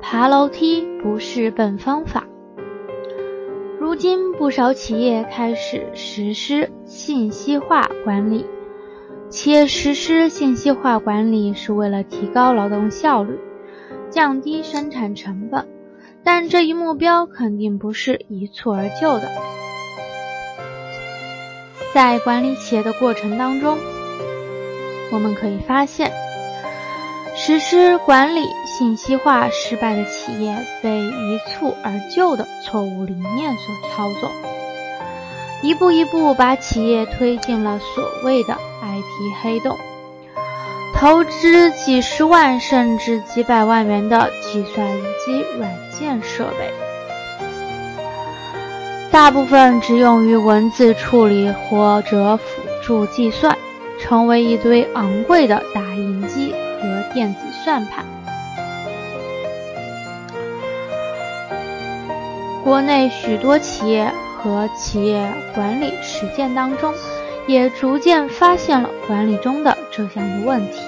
爬楼梯不是笨方法。如今，不少企业开始实施信息化管理。企业实施信息化管理是为了提高劳动效率，降低生产成本，但这一目标肯定不是一蹴而就的。在管理企业的过程当中，我们可以发现，实施管理。信息化失败的企业被一蹴而就的错误理念所操纵，一步一步把企业推进了所谓的 IT 黑洞，投资几十万甚至几百万元的计算机软件设备，大部分只用于文字处理或者辅助计算，成为一堆昂贵的打印机。电子算盘。国内许多企业和企业管理实践当中，也逐渐发现了管理中的这项的问题。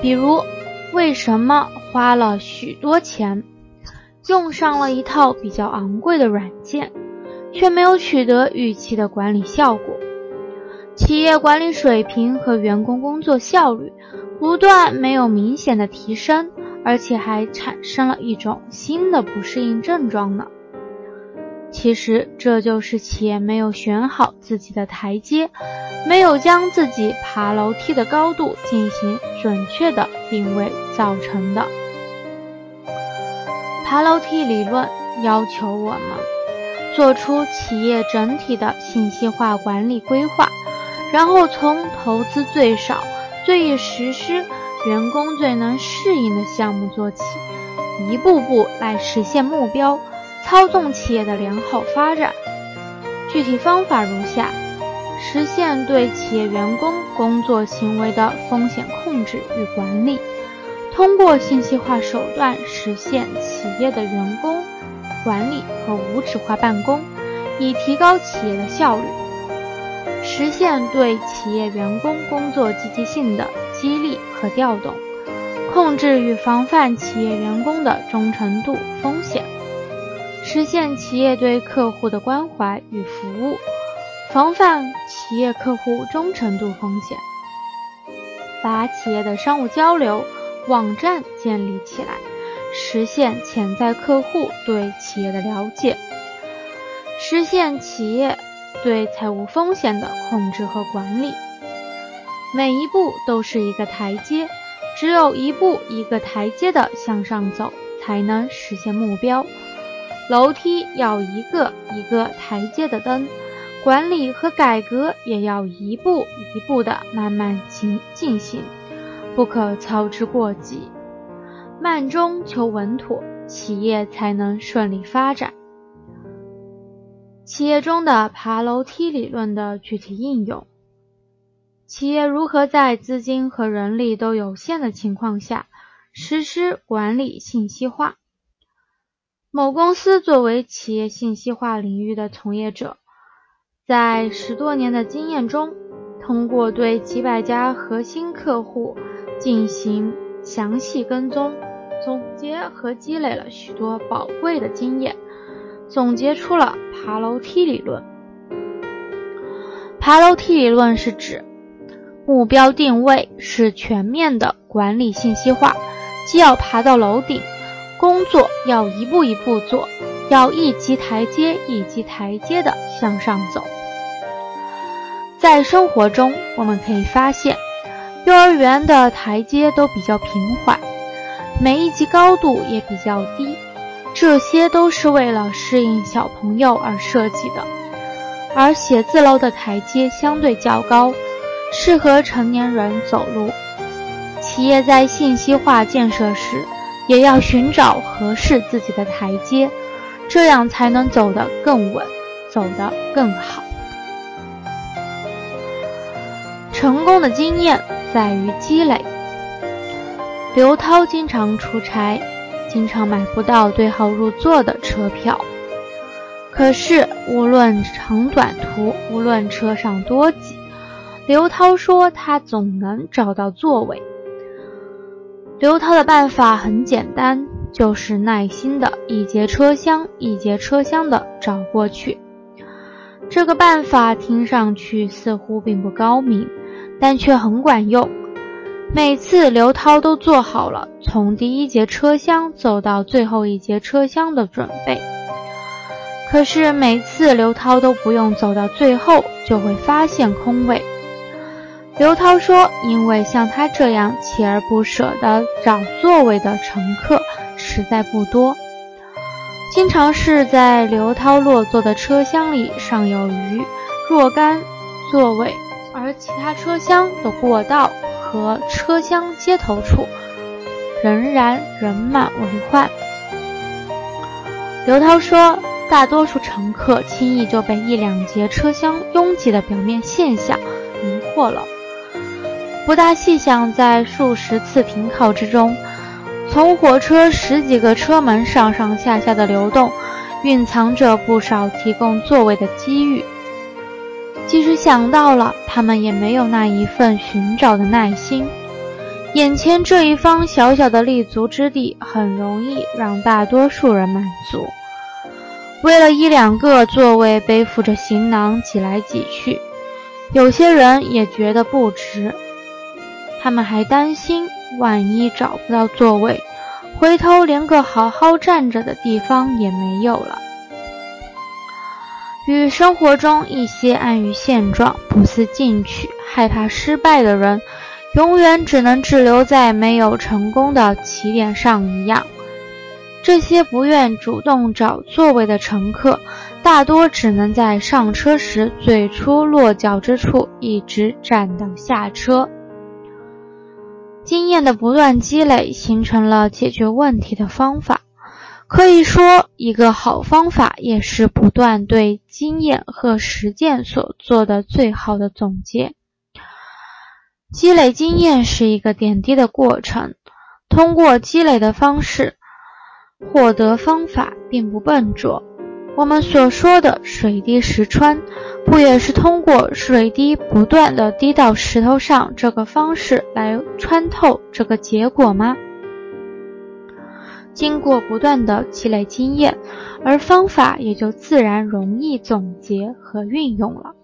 比如，为什么花了许多钱，用上了一套比较昂贵的软件，却没有取得预期的管理效果？企业管理水平和员工工作效率不断没有明显的提升。而且还产生了一种新的不适应症状呢。其实这就是企业没有选好自己的台阶，没有将自己爬楼梯的高度进行准确的定位造成的。爬楼梯理论要求我们做出企业整体的信息化管理规划，然后从投资最少、最易实施。员工最能适应的项目做起，一步步来实现目标，操纵企业的良好发展。具体方法如下：实现对企业员工工作行为的风险控制与管理，通过信息化手段实现企业的员工管理和无纸化办公，以提高企业的效率。实现对企业员工工作积极性的激励和调动，控制与防范企业员工的忠诚度风险，实现企业对客户的关怀与服务，防范企业客户忠诚度风险，把企业的商务交流网站建立起来，实现潜在客户对企业的了解，实现企业。对财务风险的控制和管理，每一步都是一个台阶，只有一步一个台阶的向上走，才能实现目标。楼梯要一个一个台阶的登，管理和改革也要一步一步的慢慢进进行，不可操之过急，慢中求稳妥，企业才能顺利发展。企业中的爬楼梯理论的具体应用：企业如何在资金和人力都有限的情况下实施管理信息化？某公司作为企业信息化领域的从业者，在十多年的经验中，通过对几百家核心客户进行详细跟踪，总结和积累了许多宝贵的经验。总结出了爬楼梯理论。爬楼梯理论是指目标定位是全面的管理信息化，既要爬到楼顶，工作要一步一步做，要一级台阶一级台阶的向上走。在生活中，我们可以发现，幼儿园的台阶都比较平缓，每一级高度也比较低。这些都是为了适应小朋友而设计的，而写字楼的台阶相对较高，适合成年人走路。企业在信息化建设时，也要寻找合适自己的台阶，这样才能走得更稳，走得更好。成功的经验在于积累。刘涛经常出差。经常买不到对号入座的车票，可是无论长短途，无论车上多挤，刘涛说他总能找到座位。刘涛的办法很简单，就是耐心的一节车厢一节车厢的找过去。这个办法听上去似乎并不高明，但却很管用。每次刘涛都做好了从第一节车厢走到最后一节车厢的准备。可是每次刘涛都不用走到最后，就会发现空位。刘涛说：“因为像他这样锲而不舍地找座位的乘客实在不多，经常是在刘涛落座的车厢里尚有余若干座位，而其他车厢的过道和车厢接头处仍然人满为患。”刘涛说：“大多数乘客轻易就被一两节车厢拥挤的表面现象迷惑了。”不大细想，在数十次停靠之中，从火车十几个车门上上下下的流动，蕴藏着不少提供座位的机遇。即使想到了，他们也没有那一份寻找的耐心。眼前这一方小小的立足之地，很容易让大多数人满足。为了一两个座位，背负着行囊挤来挤去，有些人也觉得不值。他们还担心，万一找不到座位，回头连个好好站着的地方也没有了。与生活中一些安于现状、不思进取、害怕失败的人，永远只能滞留在没有成功的起点上一样。这些不愿主动找座位的乘客，大多只能在上车时最初落脚之处一直站到下车。经验的不断积累，形成了解决问题的方法。可以说，一个好方法也是不断对经验和实践所做的最好的总结。积累经验是一个点滴的过程，通过积累的方式获得方法，并不笨拙。我们所说的“水滴石穿”。不也是通过水滴不断的滴到石头上这个方式来穿透这个结果吗？经过不断的积累经验，而方法也就自然容易总结和运用了。